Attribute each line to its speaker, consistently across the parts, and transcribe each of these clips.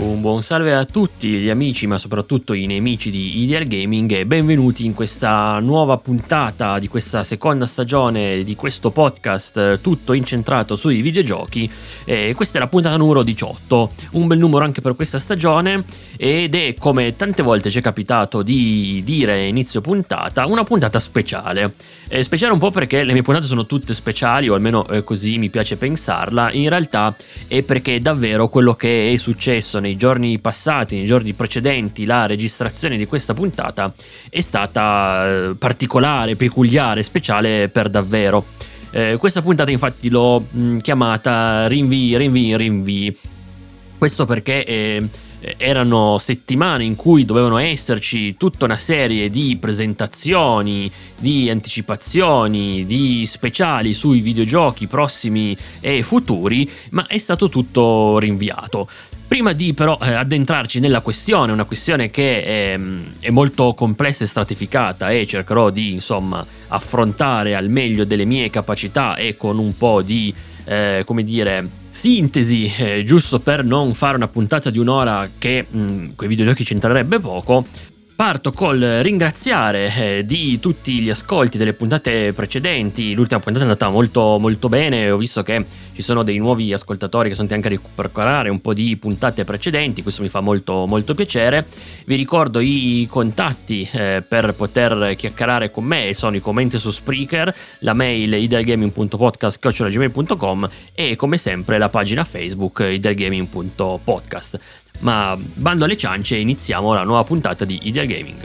Speaker 1: Un buon salve a tutti gli amici, ma soprattutto i nemici di Ideal Gaming e benvenuti in questa nuova puntata di questa seconda stagione di questo podcast tutto incentrato sui videogiochi. E questa è la puntata numero 18, un bel numero anche per questa stagione ed è come tante volte ci è capitato di dire inizio puntata, una puntata speciale. È speciale un po' perché le mie puntate sono tutte speciali, o almeno eh, così mi piace pensarla, in realtà è perché davvero quello che è successo nei giorni passati, nei giorni precedenti, la registrazione di questa puntata è stata eh, particolare, peculiare, speciale per davvero. Eh, questa puntata infatti l'ho mh, chiamata rinvii, rinvii, rinvii. Questo perché... Eh, erano settimane in cui dovevano esserci tutta una serie di presentazioni, di anticipazioni, di speciali sui videogiochi prossimi e futuri, ma è stato tutto rinviato. Prima di però eh, addentrarci nella questione, una questione che è, è, molto complessa e stratificata e cercherò di insomma affrontare al meglio delle mie capacità e con un po' di eh, come dire, sintesi, eh, giusto per non fare una puntata di un'ora che mh, con i videogiochi c'entrerebbe poco, parto col ringraziare eh, di tutti gli ascolti delle puntate precedenti. L'ultima puntata è andata molto, molto bene. Ho visto che ci sono dei nuovi ascoltatori che sono anche a recuperare un po' di puntate precedenti. Questo mi fa molto, molto piacere. Vi ricordo i contatti eh, per poter chiacchierare con me. Sono i commenti su Spreaker, la mail idealgaming.podcast.gmail.com e come sempre la pagina Facebook idealgaming.podcast. Ma bando alle ciance e iniziamo la nuova puntata di Ideal Gaming.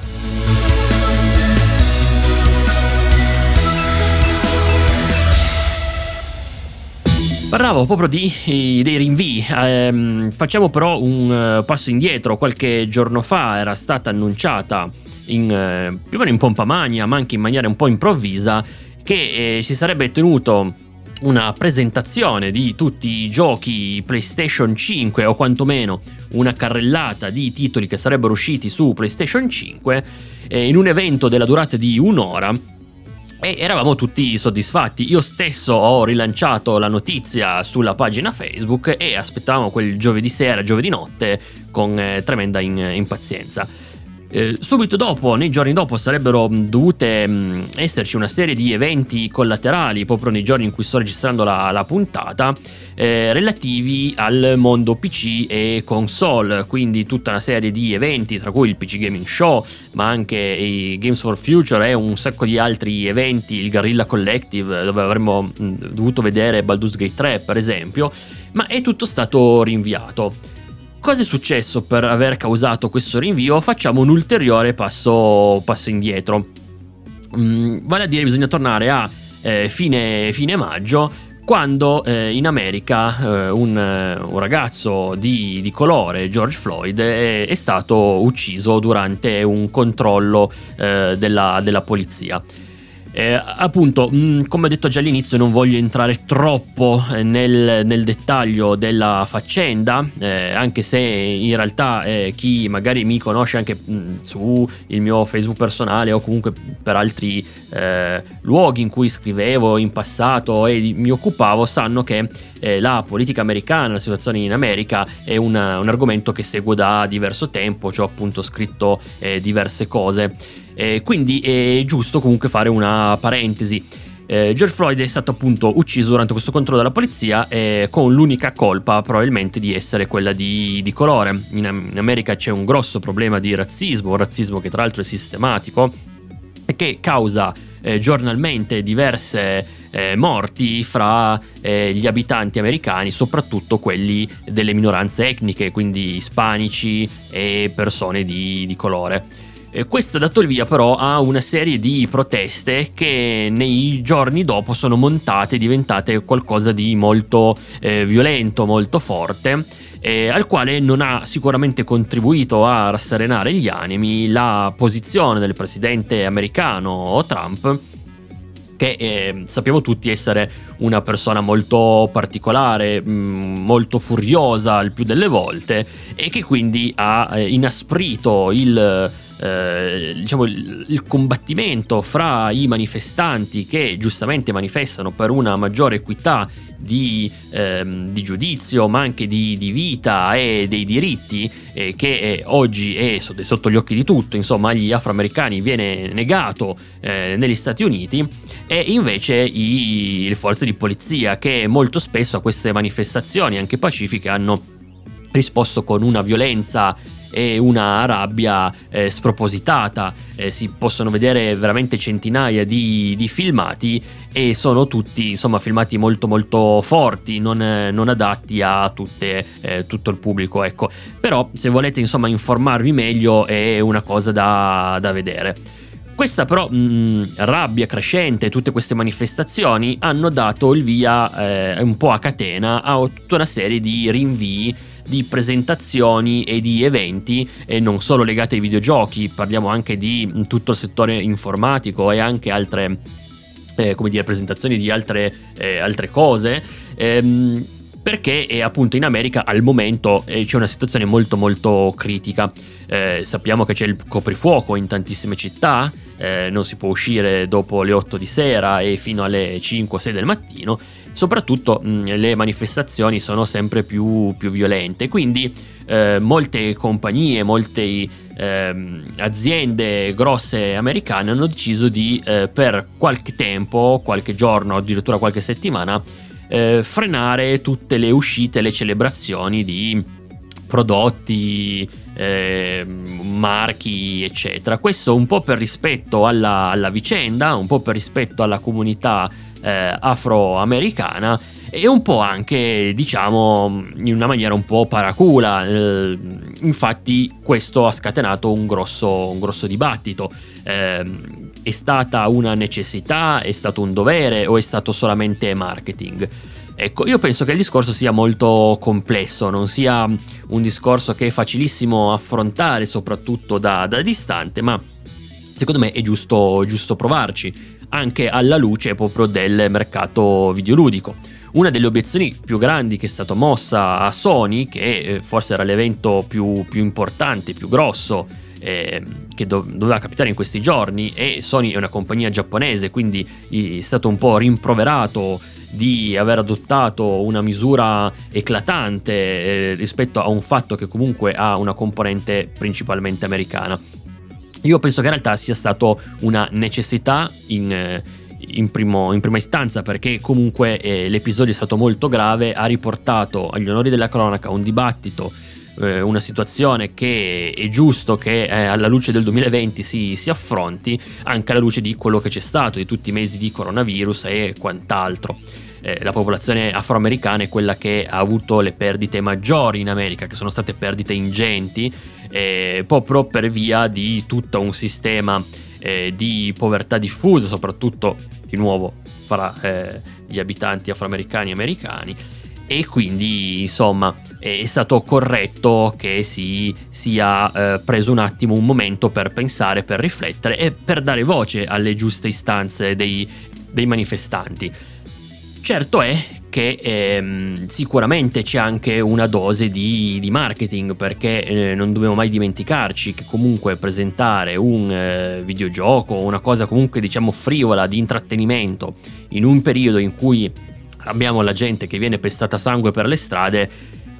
Speaker 1: Parlavo proprio di, dei rinvii, eh, facciamo però un uh, passo indietro, qualche giorno fa era stata annunciata in, eh, più o meno in pompa magna, ma anche in maniera un po' improvvisa, che eh, si sarebbe tenuto una presentazione di tutti i giochi PlayStation 5 o quantomeno una carrellata di titoli che sarebbero usciti su PlayStation 5 eh, in un evento della durata di un'ora e eravamo tutti soddisfatti. Io stesso ho rilanciato la notizia sulla pagina Facebook e aspettavamo quel giovedì sera, giovedì notte con eh, tremenda in, impazienza. Eh, subito dopo, nei giorni dopo, sarebbero dovute mh, esserci una serie di eventi collaterali, proprio nei giorni in cui sto registrando la, la puntata, eh, relativi al mondo PC e console, quindi tutta una serie di eventi, tra cui il PC Gaming Show, ma anche i Games for Future e un sacco di altri eventi, il Guerrilla Collective, dove avremmo mh, dovuto vedere Baldur's Gate 3, per esempio, ma è tutto stato rinviato. Cosa è successo per aver causato questo rinvio? Facciamo un ulteriore passo, passo indietro. Mm, vale a dire, bisogna tornare a eh, fine, fine, maggio, quando eh, in America eh, un, un, ragazzo di, di, colore, George Floyd, è, è, stato ucciso durante un controllo eh, della, della polizia. Eh, appunto, mh, mm, come ho detto già all'inizio, non voglio entrare troppo eh, nel, nel dettaglio della faccenda, eh, anche se in realtà eh, chi magari mi conosce anche mh, mm, su il mio Facebook personale o comunque per altri eh, luoghi in cui scrivevo in passato e mi occupavo, sanno che eh, la politica americana, la situazione in America è una, un argomento che seguo da diverso tempo, ci ho appunto scritto diverse cose. Eh, quindi è giusto comunque fare una parentesi. Eh, George Floyd è stato appunto ucciso durante questo controllo della polizia eh, con l'unica colpa probabilmente di essere quella di, di colore. In, in, America c'è un grosso problema di razzismo, un razzismo che tra l'altro è sistematico e che causa eh, giornalmente diverse eh, morti fra eh, gli abitanti americani, soprattutto quelli delle minoranze etniche, quindi ispanici e persone di, di colore. Eh, questo ha dato il via però a una serie di proteste che nei giorni dopo sono montate e diventate qualcosa di molto eh, violento, molto forte. Eh, al quale non ha sicuramente contribuito a rasserenare gli animi la posizione del presidente americano Trump che eh, sappiamo tutti essere una persona molto particolare, mh, mm, molto furiosa il più delle volte e che quindi ha eh, inasprito il eh, diciamo, il, il, combattimento fra i manifestanti che giustamente manifestano per una maggiore equità di, ehm, di giudizio, ma anche di, di, vita e dei diritti eh, che eh, oggi è sotto, sotto, gli occhi di tutto, insomma, agli afroamericani viene negato eh, negli Stati Uniti, e invece i, le forze di polizia che molto spesso a queste manifestazioni, anche pacifiche, hanno risposto con una violenza e una rabbia eh, spropositata. Eh, si possono vedere veramente centinaia di, di, filmati e sono tutti insomma filmati molto molto forti, non, non adatti a tutte, eh, tutto il pubblico. Ecco. Però se volete insomma informarvi meglio è una cosa da, da vedere. Questa però mh, rabbia crescente, tutte queste manifestazioni hanno dato il via eh, un po' a catena a tutta una serie di rinvii di presentazioni e di eventi e non solo legati ai videogiochi, parliamo anche di mm, tutto il settore informatico e anche altre eh, come dire, presentazioni di altre, eh, altre cose. Ehm, perché eh, appunto in America al momento eh, c'è una situazione molto molto critica. Eh, sappiamo che c'è il coprifuoco in tantissime città, eh, non si può uscire dopo le 8 di sera e fino alle 5-6 del mattino soprattutto mh, le manifestazioni sono sempre più, più violente, quindi eh, molte compagnie, molte eh, aziende grosse americane hanno deciso di eh, per qualche tempo, qualche giorno, addirittura qualche settimana, eh, frenare tutte le uscite, le celebrazioni di prodotti, eh, marchi, eccetera. Questo un po' per rispetto alla, alla vicenda, un po' per rispetto alla comunità eh, afroamericana e un po' anche diciamo in una maniera un po' paracula. Eh, infatti questo ha scatenato un grosso, un grosso dibattito. Eh, è stata una necessità? È stato un dovere o è stato solamente marketing? Ecco, io penso che il discorso sia molto complesso, non sia un discorso che è facilissimo affrontare, soprattutto da, da distante, ma secondo me è giusto, giusto provarci anche alla luce proprio del mercato videoludico. Una delle obiezioni più grandi che è stata mossa a Sony, che eh, forse era l'evento più, più importante, più grosso eh, che do- doveva capitare in questi giorni, e Sony è una compagnia giapponese, quindi è stato un po' rimproverato di aver adottato una misura eclatante eh, rispetto a un fatto che comunque ha una componente principalmente americana. Io penso che in realtà sia stato una necessità in, eh, in, primo, in prima istanza perché comunque eh, l'episodio è stato molto grave, ha riportato agli onori della cronaca un dibattito eh, una situazione che è giusto che eh, alla luce del 2020 si, si, affronti anche alla luce di quello che c'è stato, di tutti i mesi di coronavirus e quant'altro. Eh, la popolazione afroamericana è quella che ha avuto le perdite maggiori in America, che sono state perdite ingenti eh, proprio per via di tutto un sistema eh, di povertà diffusa, soprattutto di nuovo fra eh, gli abitanti afroamericani e americani. E quindi, insomma, è stato corretto che si sia eh, preso un attimo un momento per pensare, per riflettere e per dare voce alle giuste istanze dei, dei manifestanti. Certo è che ehm, sicuramente c'è anche una dose di, di marketing perché eh, non dobbiamo mai dimenticarci che comunque presentare un eh, videogioco una cosa comunque diciamo frivola di intrattenimento in un periodo in cui abbiamo la gente che viene pestata sangue per le strade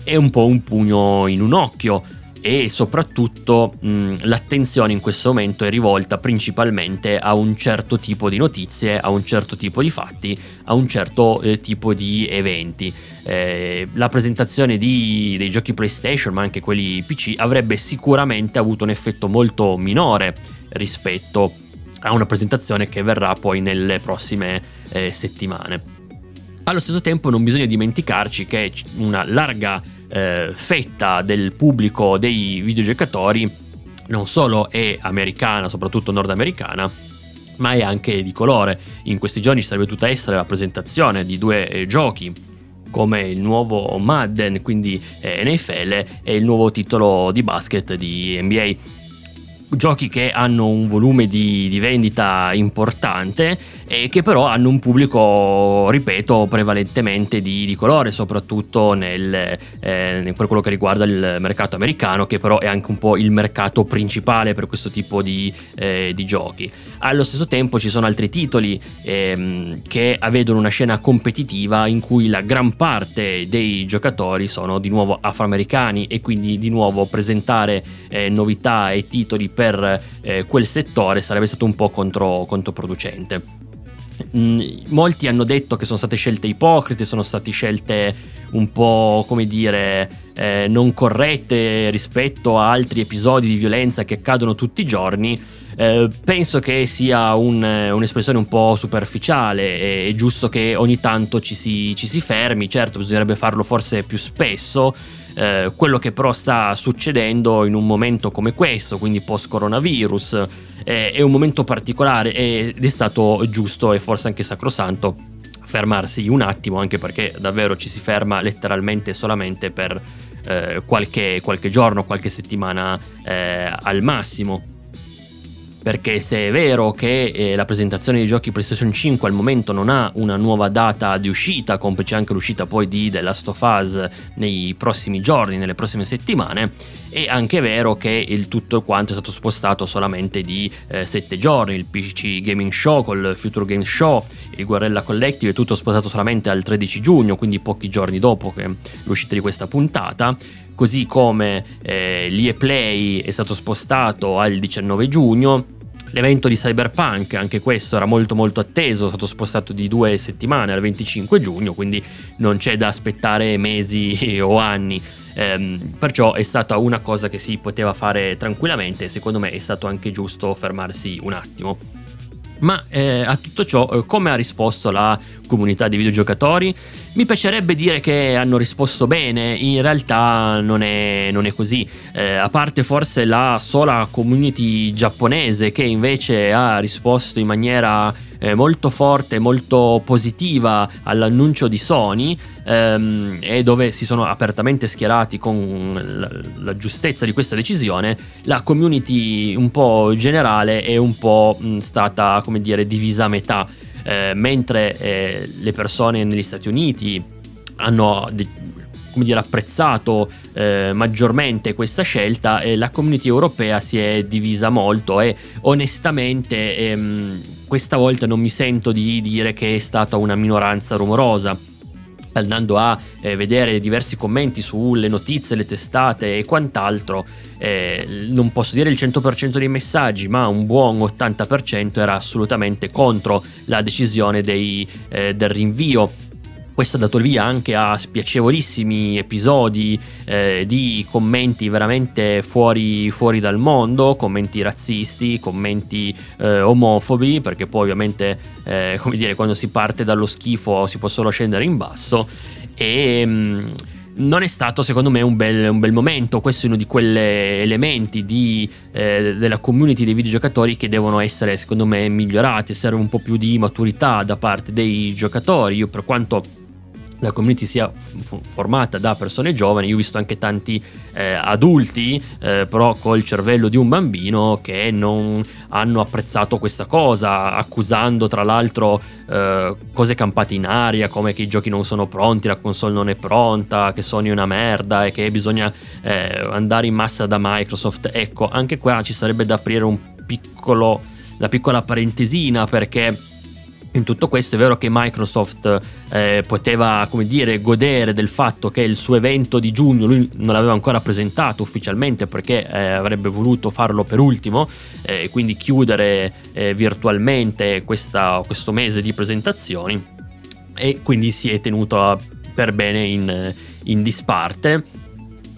Speaker 1: è un po' un pugno in un occhio e soprattutto mh, l'attenzione in questo momento è rivolta principalmente a un certo tipo di notizie, a un certo tipo di fatti, a un certo eh, tipo di eventi. Eh, la presentazione di, dei giochi PlayStation, ma anche quelli PC, avrebbe sicuramente avuto un effetto molto minore rispetto a una presentazione che verrà poi nelle prossime eh, settimane. Allo stesso tempo non bisogna dimenticarci che una larga eh, fetta del pubblico dei videogiocatori non solo è americana, soprattutto nordamericana, ma è anche di colore. In questi giorni ci sarebbe tutta essere la presentazione di due eh, giochi come il nuovo Madden, quindi eh, NFL, e il nuovo titolo di basket di NBA giochi che hanno un volume di, di, vendita importante e che però hanno un pubblico, ripeto, prevalentemente di, di colore, soprattutto nel, eh, per quello che riguarda il mercato americano, che però è anche un po' il mercato principale per questo tipo di, eh, di giochi. Allo stesso tempo ci sono altri titoli ehm, che vedono una scena competitiva in cui la gran parte dei giocatori sono di nuovo afroamericani e quindi di nuovo presentare eh, novità e titoli per eh, quel settore sarebbe stato un po' contro, controproducente. Mm, molti hanno detto che sono state scelte ipocrite, sono state scelte un po' come dire eh, non corrette rispetto a altri episodi di violenza che accadono tutti i giorni. Eh, penso che sia un, un'espressione un po' superficiale, è giusto che ogni tanto ci si, ci si fermi, certo bisognerebbe farlo forse più spesso eh, quello che però sta succedendo in un momento come questo, quindi post coronavirus, eh, è un momento particolare ed è stato giusto e forse anche sacrosanto fermarsi un attimo, anche perché davvero ci si ferma letteralmente solamente per eh, qualche, qualche, giorno, qualche settimana eh, al massimo perché se è vero che eh, la presentazione dei giochi PlayStation 5 al momento non ha una nuova data di uscita, complice anche l'uscita poi di The Last of Us nei prossimi giorni, nelle prossime settimane, è anche vero che il tutto quanto è stato spostato solamente di 7 eh, giorni, il PC Gaming Show col Future Game Show, il Guerrilla Collective è tutto spostato solamente al 13 giugno, quindi pochi giorni dopo l'uscita di questa puntata, così come eh, Play è stato spostato al 19 giugno L'evento di Cyberpunk, anche questo era molto molto atteso, è stato spostato di due settimane al 25 giugno, quindi non c'è da aspettare mesi o anni. Ehm, perciò è stata una cosa che si poteva fare tranquillamente e secondo me è stato anche giusto fermarsi un attimo. Ma eh, a tutto ciò, eh, come ha risposto la comunità di videogiocatori? Mi piacerebbe dire che hanno risposto bene, in realtà non è, non è così, eh, a parte forse la sola community giapponese che invece ha risposto in maniera eh, molto forte, molto positiva all'annuncio di Sony ehm, e dove si sono apertamente schierati con la, la, giustezza di questa decisione, la community un po' generale è un po' mh, stata, come dire, divisa a metà. Eh, mentre eh, le persone negli Stati Uniti hanno come dire, apprezzato eh, maggiormente questa scelta e la community europea si è divisa molto e onestamente ehm, questa volta non mi sento di dire che è stata una minoranza rumorosa. Andando a eh, vedere diversi commenti sulle notizie, le testate e quant'altro, eh, non posso dire il 100% dei messaggi, ma un buon 80% era assolutamente contro la decisione dei, eh, del rinvio questo ha dato il via anche a spiacevolissimi episodi eh, di commenti veramente fuori, fuori, dal mondo, commenti razzisti, commenti eh, omofobi, perché poi ovviamente, eh, come dire, quando si parte dallo schifo si può solo scendere in basso. E. Mh, mm, non è stato secondo me un bel, un bel, momento, questo è uno di quegli elementi di, eh, della community dei videogiocatori che devono essere secondo me migliorati, serve un po' più di maturità da parte dei giocatori, io per quanto la community sia f- formata da persone giovani. Io ho visto anche tanti eh, adulti, eh, però col cervello di un bambino, che non hanno apprezzato questa cosa, accusando tra l'altro eh, cose campate in aria, come che i giochi non sono pronti, la console non è pronta, che Sony è una merda e che bisogna eh, andare in massa da Microsoft. Ecco, anche qua ci sarebbe da aprire un piccolo, una piccola parentesina perché in tutto questo è vero che Microsoft eh, poteva, come dire, godere del fatto che il suo evento di giugno lui non l'aveva ancora presentato ufficialmente perché eh, avrebbe voluto farlo per ultimo e eh, quindi chiudere eh, virtualmente questa, questo mese di presentazioni e quindi si è tenuto per bene in, in disparte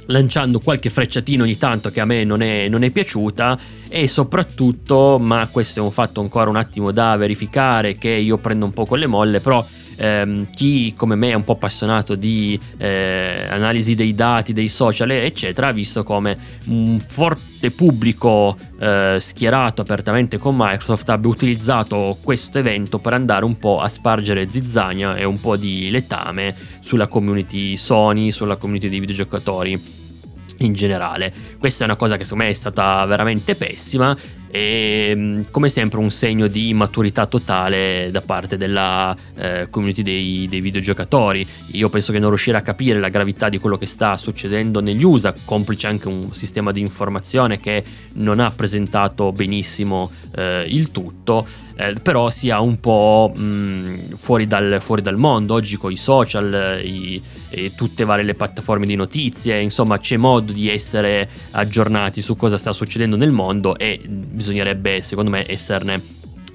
Speaker 1: lanciando qualche frecciatina ogni tanto che a me non è, non è piaciuta e soprattutto, ma questo è un fatto ancora un attimo da verificare che io prendo un po' con le molle, però ehm, chi come me è un po' appassionato di eh, analisi dei dati, dei social, eccetera, ha visto come un forte pubblico eh, schierato apertamente con Microsoft abbia utilizzato questo evento per andare un po' a spargere zizzania e un po' di letame sulla community Sony, sulla community dei videogiocatori in generale. Questa è una cosa che secondo me è stata veramente pessima e mm, come sempre un segno di maturità totale da parte della eh, community dei, dei, videogiocatori. Io penso che non riuscire a capire la gravità di quello che sta succedendo negli USA, complice anche un sistema di informazione che non ha presentato benissimo eh, il tutto, eh, però sia un po' mh, mm, fuori, dal, fuori, dal, mondo. Oggi con i social i, e tutte varie le piattaforme di notizie, insomma c'è modo di essere aggiornati su cosa sta succedendo nel mondo e bisognerebbe secondo me esserne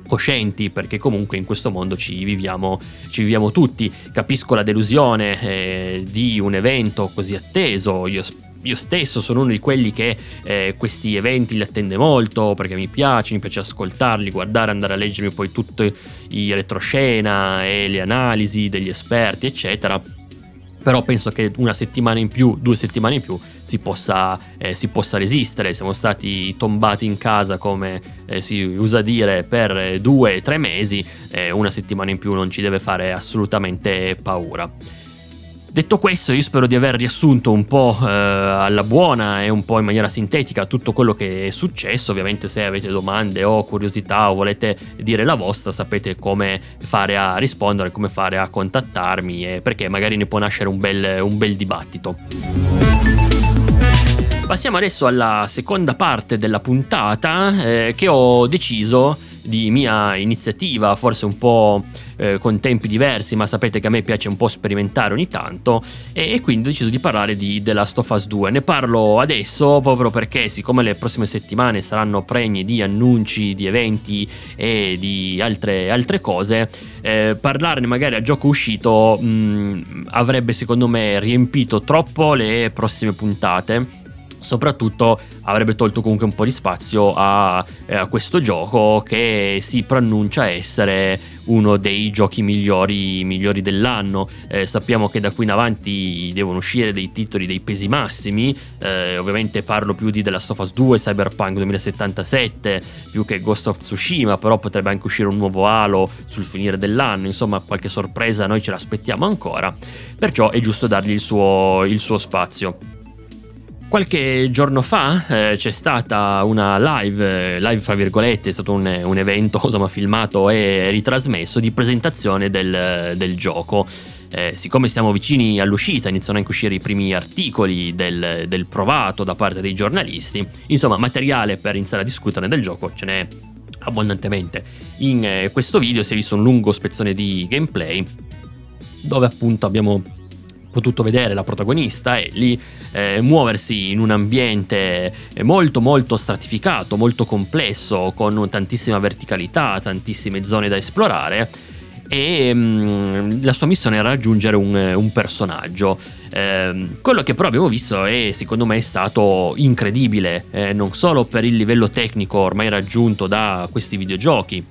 Speaker 1: coscienti perché comunque in questo mondo ci viviamo, ci viviamo tutti. Capisco la delusione eh, di un evento così atteso, io io stesso sono uno di quelli che eh, questi eventi li attende molto perché mi piace, mi piace ascoltarli, guardare, andare a leggermi poi tutti i retroscena e le analisi degli esperti, eccetera però penso che una settimana in più, due settimane in più si possa, eh, si possa resistere. Siamo stati tombati in casa, come eh, si usa dire, per due o tre mesi, eh, una settimana in più non ci deve fare assolutamente paura. Detto questo, io spero di aver riassunto un po' eh, alla buona e un po' in maniera sintetica tutto quello che è successo. Ovviamente, se avete domande o curiosità o volete dire la vostra, sapete come fare a rispondere, come fare a contattarmi, e perché magari ne può nascere un bel, un bel dibattito. Passiamo adesso alla seconda parte della puntata eh, che ho deciso di mia iniziativa, forse un po' eh, con tempi diversi, ma sapete che a me piace un po' sperimentare ogni tanto e, e, quindi ho deciso di parlare di The Last of Us 2. Ne parlo adesso proprio perché siccome le prossime settimane saranno pregne di annunci, di eventi e di altre, altre cose, eh, parlarne magari a gioco uscito mh, mm, avrebbe secondo me riempito troppo le prossime puntate soprattutto avrebbe tolto comunque un po' di spazio a, eh, a, questo gioco che si preannuncia essere uno dei giochi migliori, migliori dell'anno. Eh, sappiamo che da qui in avanti devono uscire dei titoli dei pesi massimi, eh, ovviamente parlo più di The Last of Us 2, Cyberpunk 2077, più che Ghost of Tsushima, però potrebbe anche uscire un nuovo Halo sul finire dell'anno, insomma qualche sorpresa noi ce l'aspettiamo ancora, perciò è giusto dargli il suo, il suo spazio. Qualche giorno fa eh, c'è stata una live, live fra virgolette, è stato un, un evento insomma, filmato e ritrasmesso di presentazione del, del gioco. Eh, siccome siamo vicini all'uscita, iniziano anche a uscire i primi articoli del, del, provato da parte dei giornalisti. Insomma, materiale per iniziare a discutere del gioco ce n'è abbondantemente. In eh, questo video si è visto un lungo spezzone di gameplay dove appunto abbiamo potuto vedere la protagonista Ellie eh, muoversi in un ambiente molto molto stratificato, molto complesso, con tantissima verticalità, tantissime zone da esplorare e mh, mm, la sua missione era raggiungere un, un personaggio. Eh, quello che però abbiamo visto è secondo me stato incredibile, eh, non solo per il livello tecnico ormai raggiunto da questi videogiochi,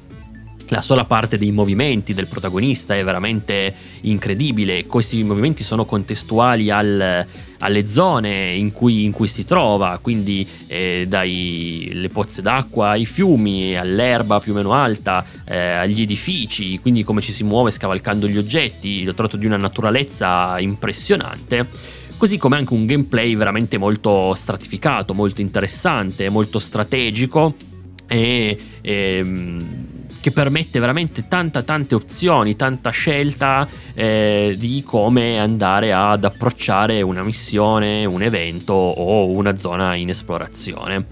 Speaker 1: la sola parte dei movimenti del protagonista è veramente incredibile. Questi movimenti sono contestuali al, alle zone in cui, in cui, si trova, quindi eh, dalle pozze d'acqua ai fiumi, all'erba più o meno alta, eh, agli edifici, quindi come ci si muove scavalcando gli oggetti. L'ho trovato di una naturalezza impressionante così come anche un gameplay veramente molto stratificato, molto interessante, molto strategico e, e ehm, che permette veramente tanta tante opzioni, tanta scelta eh, di come andare ad approcciare una missione, un evento o una zona in esplorazione.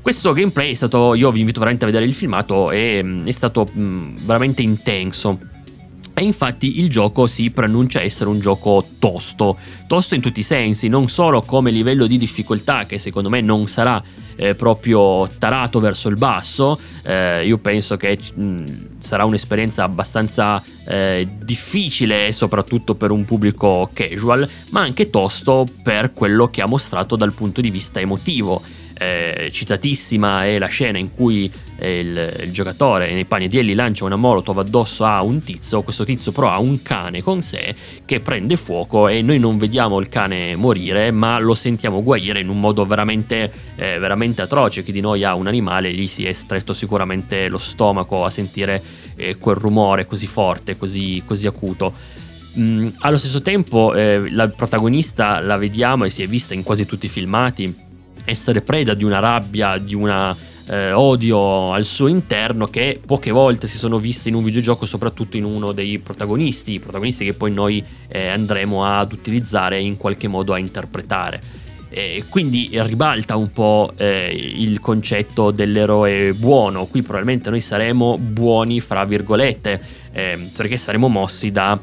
Speaker 1: Questo gameplay è stato, io vi invito veramente a vedere il filmato, è, è stato mh, veramente intenso. E infatti il gioco si preannuncia essere un gioco tosto, tosto in tutti i sensi, non solo come livello di difficoltà che secondo me non sarà eh, proprio tarato verso il basso, eh, io penso che mh, sarà un'esperienza abbastanza eh, difficile soprattutto per un pubblico casual, ma anche tosto per quello che ha mostrato dal punto di vista emotivo. Eh, citatissima è la scena in cui il, il, giocatore nei panni di Ellie lancia una molotov addosso a un tizio, questo tizio però ha un cane con sé che prende fuoco e noi non vediamo il cane morire ma lo sentiamo guarire in un modo veramente, eh, veramente atroce, chi di noi ha un animale gli si è stretto sicuramente lo stomaco a sentire eh, quel rumore così forte, così, così acuto. Mm, allo stesso tempo eh, la protagonista la vediamo e si è vista in quasi tutti i filmati essere preda di una rabbia, di un eh, odio al suo interno che poche volte si sono viste in un videogioco, soprattutto in uno dei protagonisti, protagonisti che poi noi eh, andremo ad utilizzare e in qualche modo a interpretare. E quindi ribalta un po' eh, il concetto dell'eroe buono. Qui probabilmente noi saremo buoni, fra virgolette, eh, perché saremo mossi da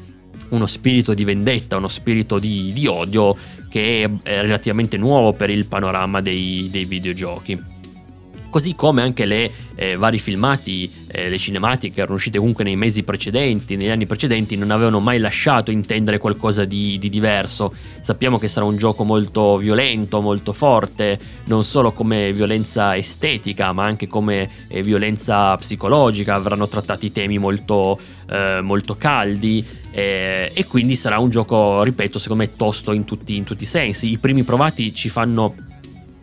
Speaker 1: uno spirito di vendetta, uno spirito di, di odio che è relativamente nuovo per il panorama dei, dei videogiochi così come anche le eh, vari filmati, eh, le cinematiche erano uscite comunque nei mesi precedenti, negli anni precedenti, non avevano mai lasciato intendere qualcosa di, di, diverso. Sappiamo che sarà un gioco molto violento, molto forte, non solo come violenza estetica, ma anche come eh, violenza psicologica, avranno trattati temi molto, eh, molto caldi eh, e quindi sarà un gioco, ripeto, secondo me tosto in tutti, in tutti i sensi. I primi provati ci fanno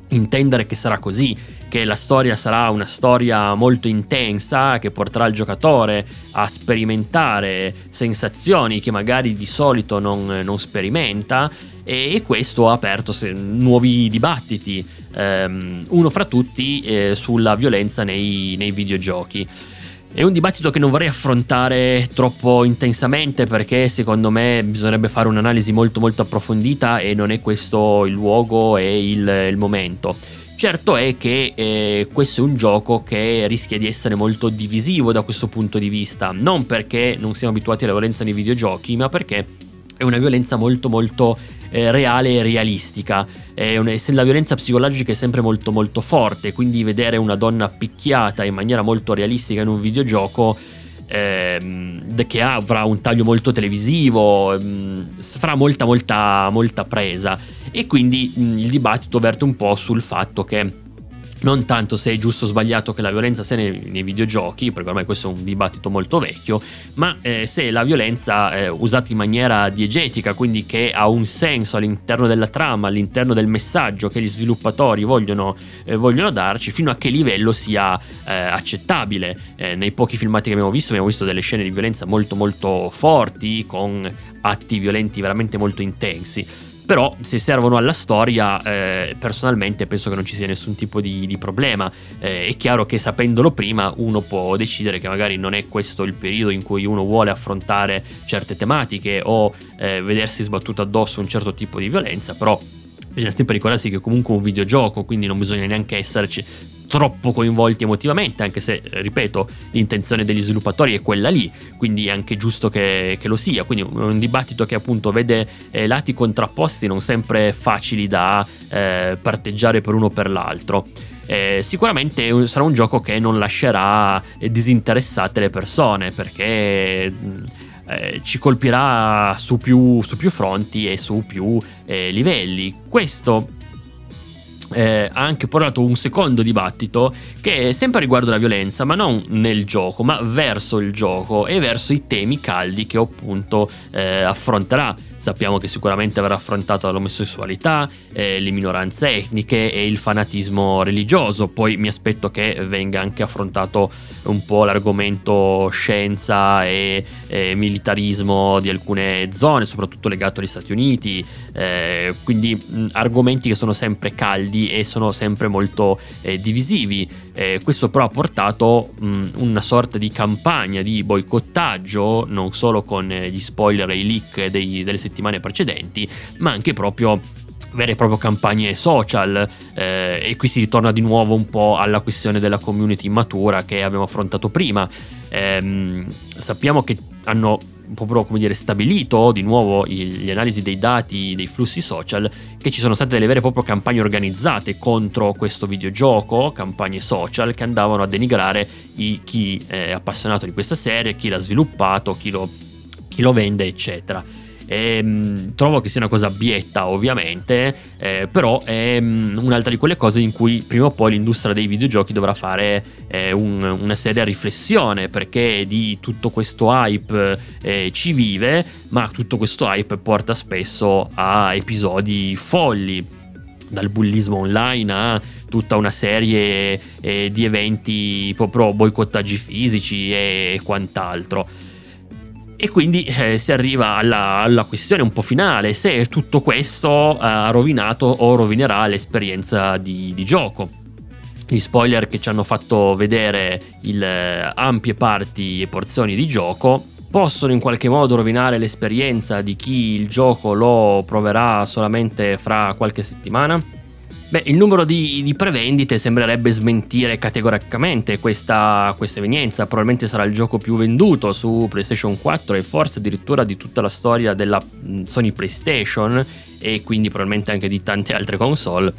Speaker 1: intendere che sarà così, che la storia sarà una storia molto intensa che porterà il giocatore a sperimentare sensazioni che magari di solito non, non sperimenta e questo ha aperto nuovi dibattiti, ehm, uno fra tutti eh, sulla violenza nei, nei videogiochi. È un dibattito che non vorrei affrontare troppo intensamente perché secondo me bisognerebbe fare un'analisi molto molto approfondita e non è questo il luogo e il, il momento. Certo è che eh, questo è un gioco che rischia di essere molto divisivo da questo punto di vista, non perché non siamo abituati alla violenza nei videogiochi, ma perché è una violenza molto molto eh, reale e realistica. È una, la violenza psicologica è sempre molto molto forte, quindi vedere una donna picchiata in maniera molto realistica in un videogioco ehm, che avrà un taglio molto televisivo, ehm, farà molta molta molta presa. E quindi mh, il dibattito verte un po' sul fatto che non tanto se è giusto o sbagliato che la violenza sia nei, nei videogiochi, perché ormai questo è un dibattito molto vecchio, ma eh, se la violenza è usata in maniera diegetica, quindi che ha un senso all'interno della trama, all'interno del messaggio che gli sviluppatori vogliono, eh, vogliono darci, fino a che livello sia eh, accettabile. Eh, nei pochi filmati che abbiamo visto abbiamo visto delle scene di violenza molto molto forti, con atti violenti veramente molto intensi però se servono alla storia eh, personalmente penso che non ci sia nessun tipo di, di problema. Eh, è chiaro che sapendolo prima uno può decidere che magari non è questo il periodo in cui uno vuole affrontare certe tematiche o eh, vedersi sbattuto addosso un certo tipo di violenza però bisogna sempre ricordarsi che comunque è un videogioco quindi non bisogna neanche esserci troppo coinvolti emotivamente, anche se, ripeto, l'intenzione degli sviluppatori è quella lì, quindi è anche giusto che, che lo sia. Quindi un dibattito che appunto vede eh, lati contrapposti non sempre facili da eh, parteggiare per uno o per l'altro. Eh, sicuramente sarà un gioco che non lascerà disinteressate le persone perché eh, ci colpirà su più, su più, fronti e su più eh, livelli. Questo eh, ha anche portato un secondo dibattito che è sempre riguardo la violenza, ma non nel gioco, ma verso il gioco e verso i temi caldi che appunto eh, affronterà Sappiamo che sicuramente avrà affrontato l'omosessualità, eh, le minoranze etniche e il fanatismo religioso. Poi mi aspetto che venga anche affrontato un po' l'argomento scienza e, e militarismo di alcune zone, soprattutto legato agli Stati Uniti. Eh, quindi mh, argomenti che sono sempre caldi e sono sempre molto eh, divisivi. Eh, questo però ha portato mh, una sorta di campagna di boicottaggio, non solo con eh, gli spoiler e i leak dei, delle settimane precedenti, ma anche proprio vere e proprie campagne social eh, e qui si ritorna di nuovo un po' alla questione della community matura che abbiamo affrontato prima. Eh, sappiamo che hanno proprio come dire, stabilito di nuovo gli analisi dei dati dei flussi social che ci sono state delle vere e proprie campagne organizzate contro questo videogioco, campagne social che andavano a denigrare i, chi è appassionato di questa serie, chi l'ha sviluppato, chi lo, chi lo vende, eccetera. E, ehm, trovo che sia una cosa bietta ovviamente, eh, però è um, un'altra di quelle cose in cui prima o poi l'industria dei videogiochi dovrà fare eh, un, una seria riflessione perché di tutto questo hype eh, ci vive, ma tutto questo hype porta spesso a episodi folli dal bullismo online a tutta una serie eh, di eventi proprio boicottaggi fisici e quant'altro. E quindi eh, si arriva alla, alla, questione un po' finale, se tutto questo ha rovinato o rovinerà l'esperienza di, di gioco. Gli spoiler che ci hanno fatto vedere il, eh, ampie parti e porzioni di gioco possono in qualche modo rovinare l'esperienza di chi il gioco lo proverà solamente fra qualche settimana? Beh, il numero di, di prevendite sembrerebbe smentire categoricamente questa, questa, evenienza. Probabilmente sarà il gioco più venduto su PlayStation 4 e forse addirittura di tutta la storia della Sony PlayStation e quindi probabilmente anche di tante altre console.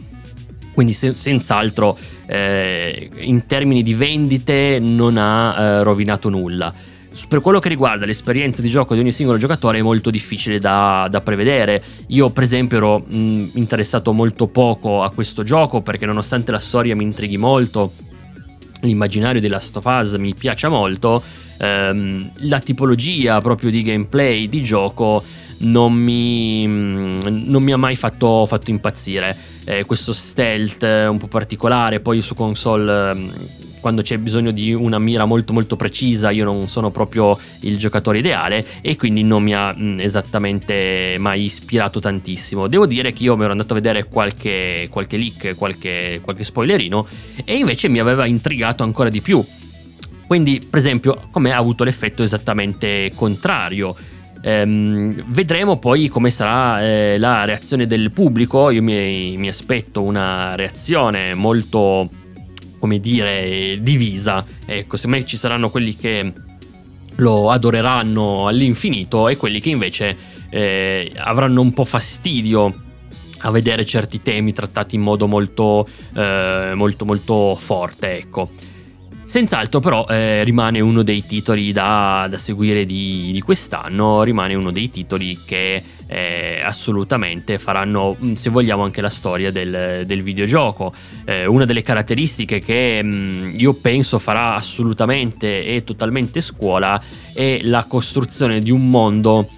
Speaker 1: Quindi se, senz'altro eh, in termini di vendite non ha eh, rovinato nulla per quello che riguarda l'esperienza di gioco di ogni singolo giocatore è molto difficile da, da prevedere. Io per esempio ero mh, interessato molto poco a questo gioco perché nonostante la storia mi intrighi molto, l'immaginario di Last of Us mi piace molto, ehm, la tipologia proprio di gameplay di gioco non mi, non mi ha mai fatto, fatto impazzire. Eh, questo stealth un po' particolare, poi su console quando c'è bisogno di una mira molto molto precisa io non sono proprio il giocatore ideale e quindi non mi ha mh, esattamente mai ispirato tantissimo. Devo dire che io mi ero andato a vedere qualche, qualche leak, qualche, qualche spoilerino e invece mi aveva intrigato ancora di più. Quindi, per esempio, come ha avuto l'effetto esattamente contrario. Ehm, vedremo poi come sarà eh, la reazione del pubblico. Io mi, mi aspetto una reazione molto come dire, divisa. Ecco, secondo me ci saranno quelli che lo adoreranno all'infinito e quelli che invece eh, avranno un po' fastidio a vedere certi temi trattati in modo molto, eh, molto, molto forte, ecco. Senz'altro però eh, rimane uno dei titoli da, da seguire di, di, quest'anno, rimane uno dei titoli che eh, assolutamente faranno, mm, se vogliamo, anche la storia del, del videogioco. Eh, una delle caratteristiche che mh, mm, io penso farà assolutamente e totalmente scuola è la costruzione di un mondo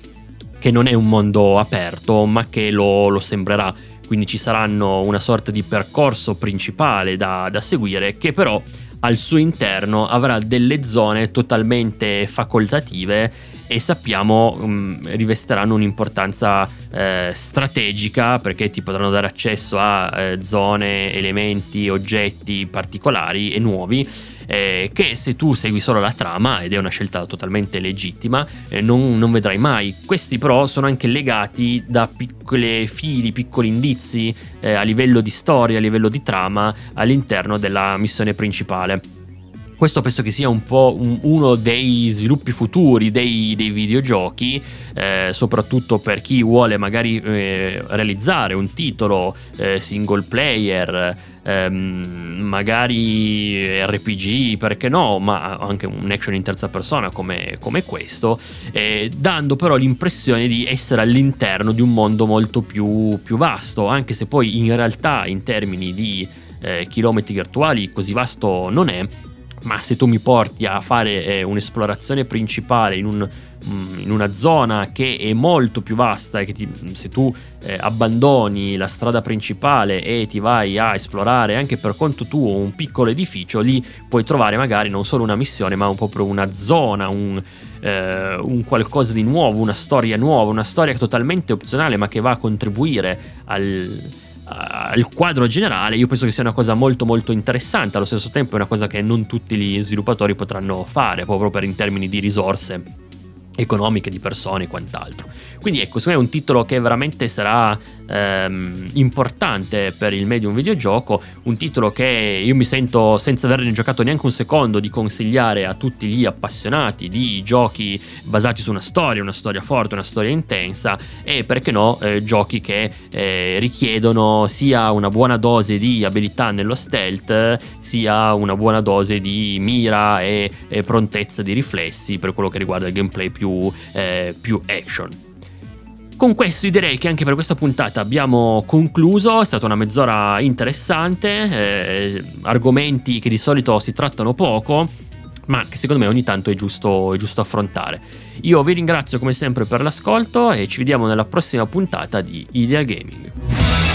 Speaker 1: che non è un mondo aperto, ma che lo, lo sembrerà. Quindi ci saranno una sorta di percorso principale da, da seguire che però al suo interno avrà delle zone totalmente facoltative e sappiamo um, rivesteranno un'importanza eh, strategica perché ti potranno dare accesso a eh, zone, elementi, oggetti particolari e nuovi eh, che se tu segui solo la trama, ed è una scelta totalmente legittima, eh, non, non, vedrai mai. Questi però sono anche legati da piccoli fili, piccoli indizi eh, a livello di storia, a livello di trama all'interno della missione principale. Questo penso che sia un po' un, uno dei sviluppi futuri dei, dei videogiochi, eh, soprattutto per chi vuole magari eh, realizzare un titolo eh, single player, ehm, magari RPG, perché no, ma anche un action in terza persona come, come questo, eh, dando però l'impressione di essere all'interno di un mondo molto più, più vasto, anche se poi in realtà in termini di eh, chilometri virtuali così vasto non è ma se tu mi porti a fare eh, un'esplorazione principale in, un, mm, in, una zona che è molto più vasta e che ti, se tu eh, abbandoni la strada principale e ti vai a esplorare anche per conto tuo un piccolo edificio, lì puoi trovare magari non solo una missione, ma un proprio una zona, un, eh, un qualcosa di nuovo, una storia nuova, una storia totalmente opzionale, ma che va a contribuire al al quadro generale io penso che sia una cosa molto molto interessante allo stesso tempo è una cosa che non tutti gli sviluppatori potranno fare proprio per in termini di risorse economiche di persone e quant'altro. Quindi ecco, secondo me è un titolo che veramente sarà ehm, importante per il medium videogioco, un titolo che io mi sento senza averne giocato neanche un secondo di consigliare a tutti gli appassionati di giochi basati su una storia, una storia forte, una storia intensa e perché no eh, giochi che eh, richiedono sia una buona dose di abilità nello stealth sia una buona dose di mira e, e prontezza di riflessi per quello che riguarda il gameplay più, eh, più action. Con questo direi che anche per questa puntata abbiamo concluso, è stata una mezz'ora interessante, eh, argomenti che di solito si trattano poco, ma che secondo me ogni tanto è giusto, è giusto affrontare. Io vi ringrazio come sempre per l'ascolto e ci vediamo nella prossima puntata di Idea Gaming.